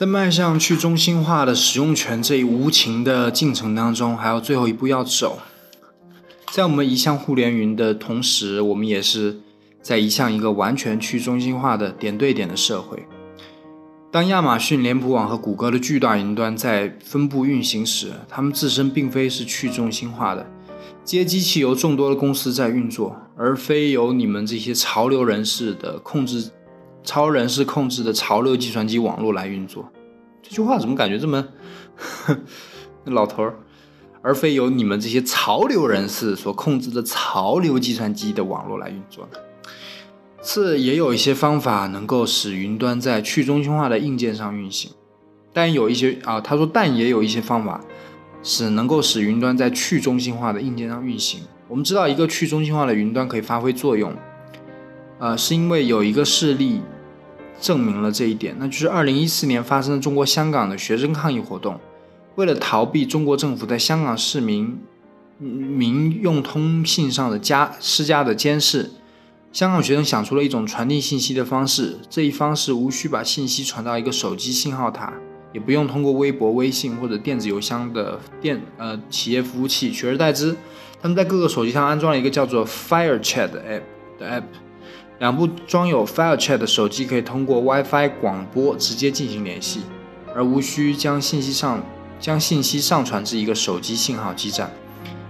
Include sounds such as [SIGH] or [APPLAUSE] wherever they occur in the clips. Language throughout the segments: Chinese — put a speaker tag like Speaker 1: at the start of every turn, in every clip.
Speaker 1: 在迈向去中心化的使用权这一无情的进程当中，还有最后一步要走。在我们移向互联云的同时，我们也是在移向一个完全去中心化的点对点的社会。当亚马逊、脸谱网和谷歌的巨大云端在分布运行时，它们自身并非是去中心化的，这些机器由众多的公司在运作，而非由你们这些潮流人士的控制。超人是控制的潮流计算机网络来运作，这句话怎么感觉这么 [LAUGHS] 那老头儿？而非由你们这些潮流人士所控制的潮流计算机的网络来运作呢？是也有一些方法能够使云端在去中心化的硬件上运行，但有一些啊，他说，但也有一些方法是能够使云端在去中心化的硬件上运行。我们知道，一个去中心化的云端可以发挥作用。呃，是因为有一个事例证明了这一点，那就是二零一四年发生的中国香港的学生抗议活动。为了逃避中国政府在香港市民民用通信上的加施加的监视，香港学生想出了一种传递信息的方式。这一方式无需把信息传到一个手机信号塔，也不用通过微博、微信或者电子邮箱的电呃企业服务器，取而代之，他们在各个手机上安装了一个叫做 FireChat 的 app 的 app。两部装有 FireChat 的手机可以通过 WiFi 广播直接进行联系，而无需将信息上将信息上传至一个手机信号基站。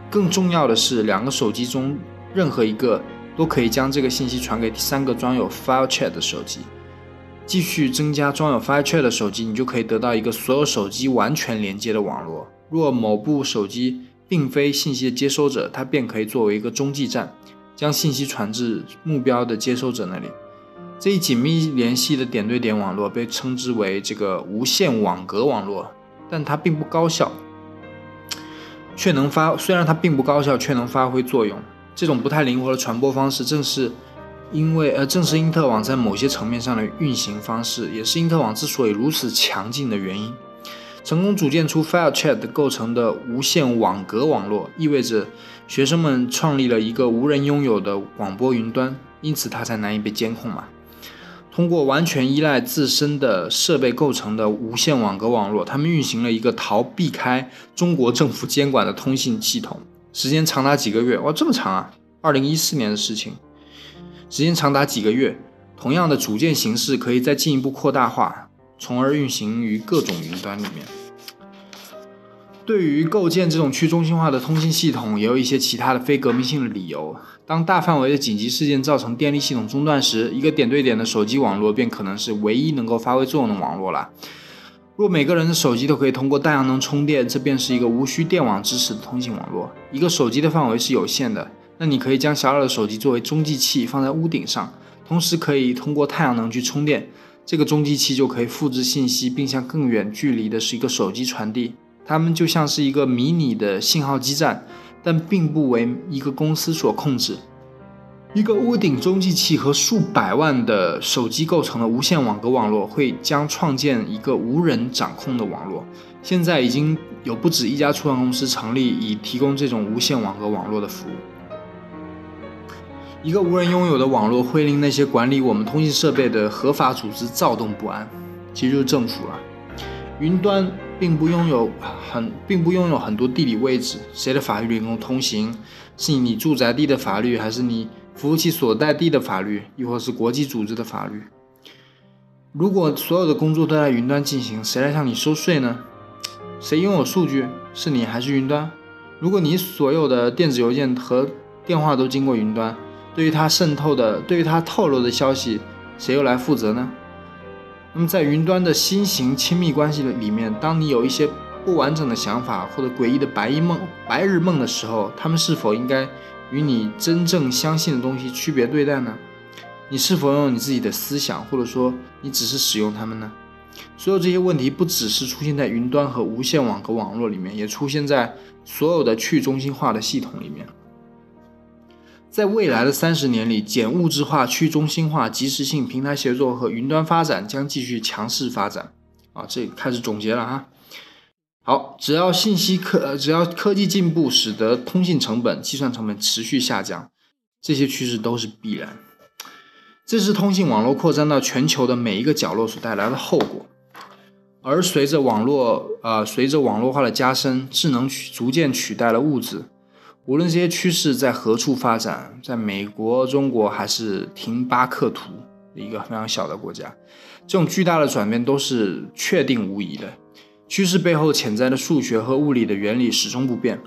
Speaker 1: 更重要的是，两个手机中任何一个都可以将这个信息传给第三个装有 FireChat 的手机。继续增加装有 FireChat 的手机，你就可以得到一个所有手机完全连接的网络。若某部手机并非信息的接收者，它便可以作为一个中继站。将信息传至目标的接收者那里，这一紧密联系的点对点网络被称之为这个无线网格网络，但它并不高效，却能发虽然它并不高效，却能发挥作用。这种不太灵活的传播方式，正是因为呃，正是因特网在某些层面上的运行方式，也是因特网之所以如此强劲的原因。成功组建出 FireChat 构成的无线网格网络，意味着学生们创立了一个无人拥有的广播云端，因此它才难以被监控嘛。通过完全依赖自身的设备构成的无线网格网络，他们运行了一个逃避开中国政府监管的通信系统，时间长达几个月。哇，这么长啊！二零一四年的事情，时间长达几个月。同样的组件形式可以再进一步扩大化。从而运行于各种云端里面。对于构建这种去中心化的通信系统，也有一些其他的非革命性的理由。当大范围的紧急事件造成电力系统中断时，一个点对点的手机网络便可能是唯一能够发挥作用的网络了。若每个人的手机都可以通过太阳能充电，这便是一个无需电网支持的通信网络。一个手机的范围是有限的，那你可以将小小的手机作为中继器放在屋顶上，同时可以通过太阳能去充电。这个中继器就可以复制信息，并向更远距离的是一个手机传递。它们就像是一个迷你的信号基站，但并不为一个公司所控制。一个屋顶中继器和数百万的手机构成的无线网格网络，会将创建一个无人掌控的网络。现在已经有不止一家初创公司成立，以提供这种无线网格网络的服务。一个无人拥有的网络会令那些管理我们通信设备的合法组织躁动不安，其实就是政府了。云端并不拥有很，并不拥有很多地理位置，谁的法律能够通行？是你住宅地的法律，还是你服务器所在地的法律，亦或是国际组织的法律？如果所有的工作都在云端进行，谁来向你收税呢？谁拥有数据？是你还是云端？如果你所有的电子邮件和电话都经过云端？对于它渗透的，对于它透露的消息，谁又来负责呢？那么，在云端的新型亲密关系的里面，当你有一些不完整的想法或者诡异的白日梦、白日梦的时候，他们是否应该与你真正相信的东西区别对待呢？你是否拥有你自己的思想，或者说你只是使用它们呢？所有这些问题不只是出现在云端和无线网格网络里面，也出现在所有的去中心化的系统里面。在未来的三十年里，简物质化、去中心化、即时性、平台协作和云端发展将继续强势发展。啊，这开始总结了哈。好，只要信息科，呃，只要科技进步，使得通信成本、计算成本持续下降，这些趋势都是必然。这是通信网络扩张到全球的每一个角落所带来的后果。而随着网络呃随着网络化的加深，智能取逐渐取代了物质。无论这些趋势在何处发展，在美国、中国还是廷巴克图一个非常小的国家，这种巨大的转变都是确定无疑的。趋势背后潜在的数学和物理的原理始终不变，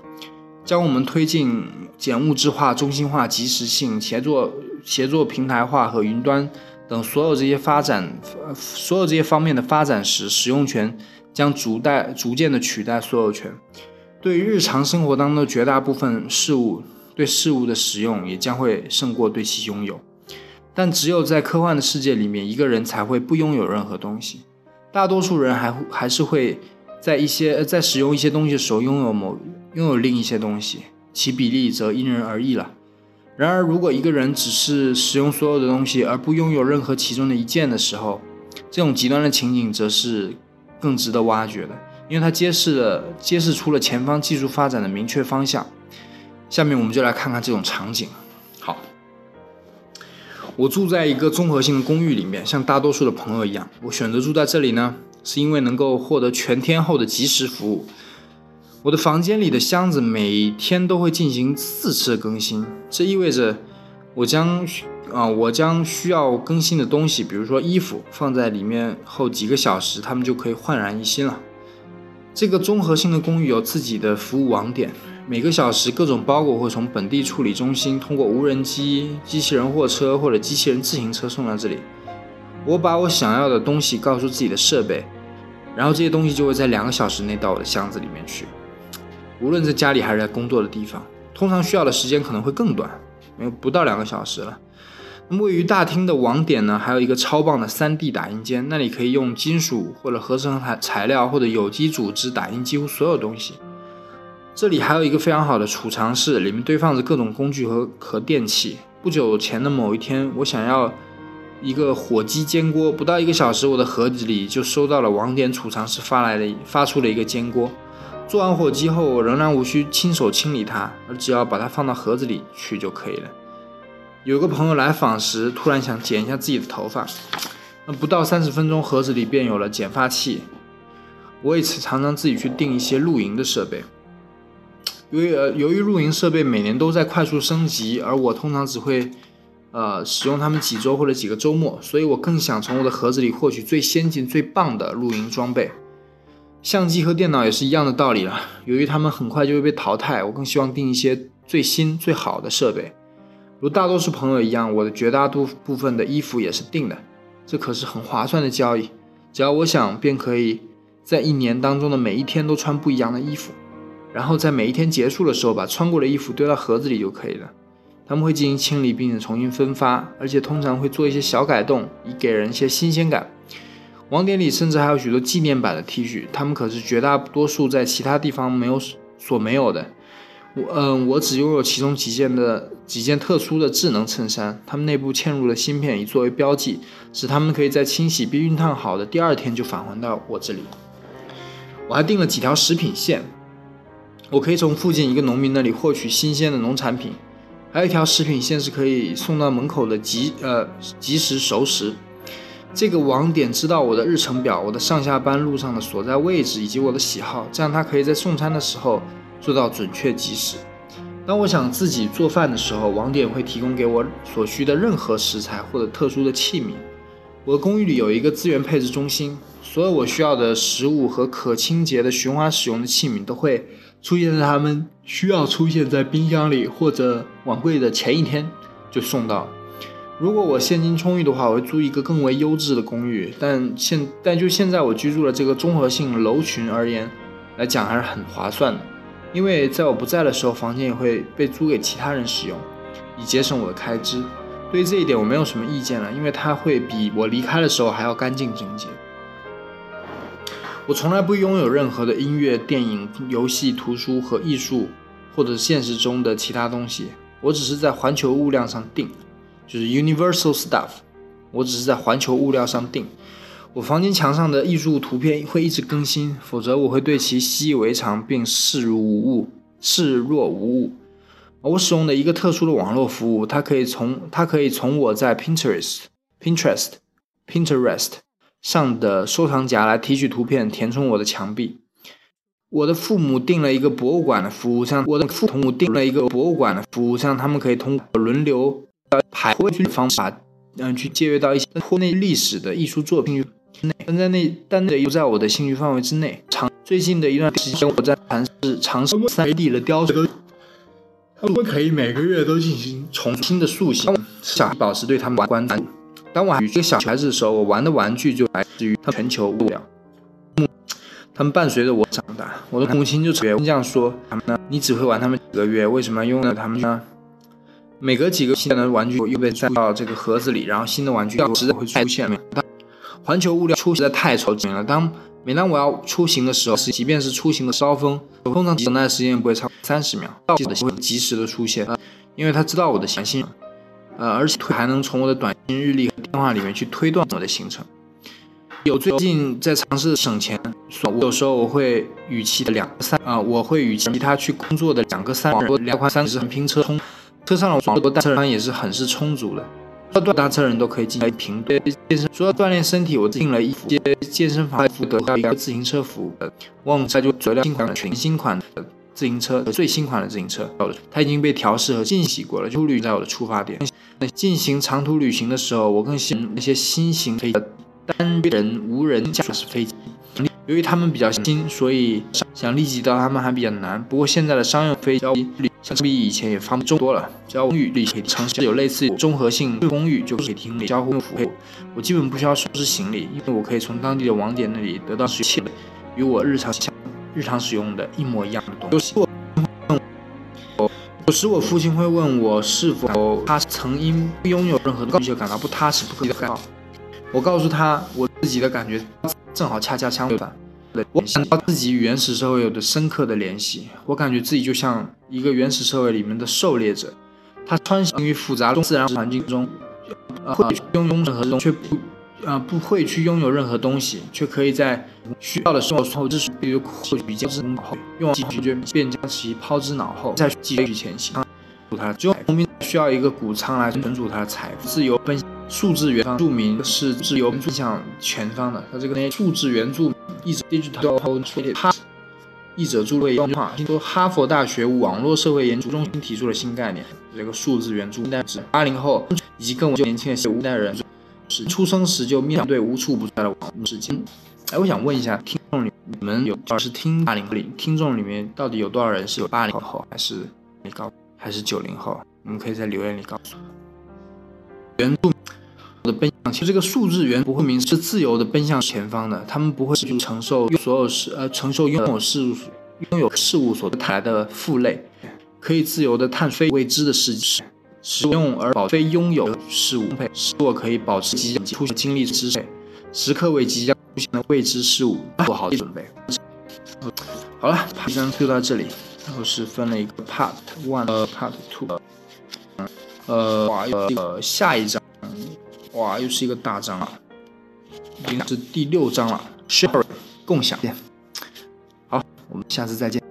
Speaker 1: 将我们推进简物质化、中心化、即时性、协作、协作平台化和云端等所有这些发展，所有这些方面的发展时，使用权将逐代逐渐的取代所有权。对于日常生活当中的绝大部分事物，对事物的使用也将会胜过对其拥有。但只有在科幻的世界里面，一个人才会不拥有任何东西。大多数人还还是会在一些在使用一些东西的时候拥有某拥有另一些东西，其比例则因人而异了。然而，如果一个人只是使用所有的东西而不拥有任何其中的一件的时候，这种极端的情景则是更值得挖掘的。因为它揭示了揭示出了前方技术发展的明确方向。下面我们就来看看这种场景。好，我住在一个综合性的公寓里面，像大多数的朋友一样，我选择住在这里呢，是因为能够获得全天候的及时服务。我的房间里的箱子每天都会进行四次更新，这意味着我将啊，我将需要更新的东西，比如说衣服，放在里面后几个小时，它们就可以焕然一新了。这个综合性的公寓有自己的服务网点，每个小时各种包裹会从本地处理中心通过无人机、机器人货车或者机器人自行车送到这里。我把我想要的东西告诉自己的设备，然后这些东西就会在两个小时内到我的箱子里面去。无论在家里还是在工作的地方，通常需要的时间可能会更短，因为不到两个小时了。那么位于大厅的网点呢，还有一个超棒的 3D 打印间，那里可以用金属或者合成材材料或者有机组织打印几乎所有东西。这里还有一个非常好的储藏室，里面堆放着各种工具和和电器。不久前的某一天，我想要一个火鸡煎锅，不到一个小时，我的盒子里就收到了网点储藏室发来的发出了一个煎锅。做完火鸡后，我仍然无需亲手清理它，而只要把它放到盒子里去就可以了。有个朋友来访时，突然想剪一下自己的头发，那不到三十分钟，盒子里便有了剪发器。我为此常常自己去订一些露营的设备。由于呃，由于露营设备每年都在快速升级，而我通常只会呃使用它们几周或者几个周末，所以我更想从我的盒子里获取最先进、最棒的露营装备。相机和电脑也是一样的道理了。由于它们很快就会被淘汰，我更希望订一些最新、最好的设备。如大多数朋友一样，我的绝大多部分的衣服也是订的，这可是很划算的交易。只要我想，便可以在一年当中的每一天都穿不一样的衣服，然后在每一天结束的时候，把穿过的衣服丢到盒子里就可以了。他们会进行清理，并且重新分发，而且通常会做一些小改动，以给人一些新鲜感。网点里甚至还有许多纪念版的 T 恤，他们可是绝大多数在其他地方没有所没有的。我嗯，我只拥有其中几件的几件特殊的智能衬衫，它们内部嵌入了芯片以作为标记，使它们可以在清洗并熨烫好的第二天就返还到我这里。我还订了几条食品线，我可以从附近一个农民那里获取新鲜的农产品，还有一条食品线是可以送到门口的即呃即时熟食。这个网点知道我的日程表、我的上下班路上的所在位置以及我的喜好，这样它可以在送餐的时候。做到准确及时。当我想自己做饭的时候，网点会提供给我所需的任何食材或者特殊的器皿。我的公寓里有一个资源配置中心，所有我需要的食物和可清洁的循环使用的器皿都会出现在他们需要出现在冰箱里或者碗柜的前一天就送到。如果我现金充裕的话，我会租一个更为优质的公寓。但现但就现在我居住的这个综合性楼群而言来讲，还是很划算的。因为在我不在的时候，房间也会被租给其他人使用，以节省我的开支。对于这一点，我没有什么意见了，因为它会比我离开的时候还要干净整洁。我从来不拥有任何的音乐、电影、游戏、图书和艺术，或者现实中的其他东西。我只是在环球物料上订，就是 Universal Stuff。我只是在环球物料上订。我房间墙上的艺术图片会一直更新，否则我会对其习以为常并视如无物，视若无物。我使用的一个特殊的网络服务，它可以从它可以从我在 Pinterest、Pinterest、Pinterest 上的收藏夹来提取图片，填充我的墙壁。我的父母订了一个博物馆的服务，像我的父母订了一个博物馆的服务，像他们可以通过轮流排去方法，嗯，去借阅到一些国内历史的艺术作品。但在那，但那又在我的兴趣范围之内。长最近的一段时间，我在尝试尝试三 D 的雕塑，他们可以每个月都进行重新的塑形，小保持对他们关注。当我还一个小孩子的时候，我玩的玩具就来自于全球物料。他们伴随着我长大，我的母亲就这样说：“他们呢？你只会玩他们几个月，为什么用了他们呢？每隔几个新的玩具又被塞到这个盒子里，然后新的玩具又时会出现。环球物料出实在太超前了。当每当我要出行的时候，即便是出行的高峰，我通常等待的时间不会超过三十秒，到的会及时的出现，因为他知道我的行程，呃，而且还能从我的短信日历和电话里面去推断我的行程。”有最近在尝试省钱，所有时候我会与其的两三啊，我会与其他去工作的两个三人两块三十拼车，车上的网络单车也是很是充足的，多单车人都可以进来平对健身，除了锻炼身体，我订了一些健身房服得一个自行车服务，旺财就材料新款的全新款的自行车，最新款的自行车，它已经被调试和清洗过了，就率在我的出发点。进行长途旅行的时候，我更喜欢那些新型可以。单人无人驾驶飞机，由于它们比较新，所以想立即到他们还比较难。不过现在的商用飞机相比以前也方便多了。只要公寓可以尝试有类似综合性公寓，就可以提供交互服务。我基本不需要收拾行李，因为我可以从当地的网点那里得到一切与我日常日常使用的一模一样的东西。有时我父亲会问我是否他曾因拥有任何东西就感到不踏实、不可靠。我告诉他，我自己的感觉正好恰恰相反。我想到自己与原始社会有着深刻的联系。我感觉自己就像一个原始社会里面的狩猎者，他穿行于复杂中自然环境中，呃会去拥有任何东西，却不，呃，不会去拥有任何东西，却可以在需要的时候后，知比如获取交之脑后，用完解决便将其抛之脑后，再继续前行。他只有农民需要一个谷仓来存储他的财富，自由奔。数字原住民是自由奔向前方的。他这个数字原住民译者 digital ha 译者朱瑞话，听说哈佛大学网络社会研究中心提出了新概念，这个数字原住民是八零后以及更年轻的五代人，是出生时就面对无处不在的网络世界。哎，我想问一下听众里，你们有是听八零后？听众里面到底有多少人是有八零后，还是你告，还是九零后？你们可以在留言里告诉我。原住。的奔向，其实这个数字原不会明是自由的奔向前方的，他们不会去承受所有事呃承受拥有事物拥有事物所带来的负累，可以自由的探非未知的世界，使用而保非拥有事物使我可以保持即将出现经历知识，时刻为即将出现的未知事物做好准备。好了，这章就到这里，然后是分了一个 part one 和 part two，嗯呃，哇呃，下一章。哇，又是一个大章了！已经是第六章了，share 共享。好，我们下次再见。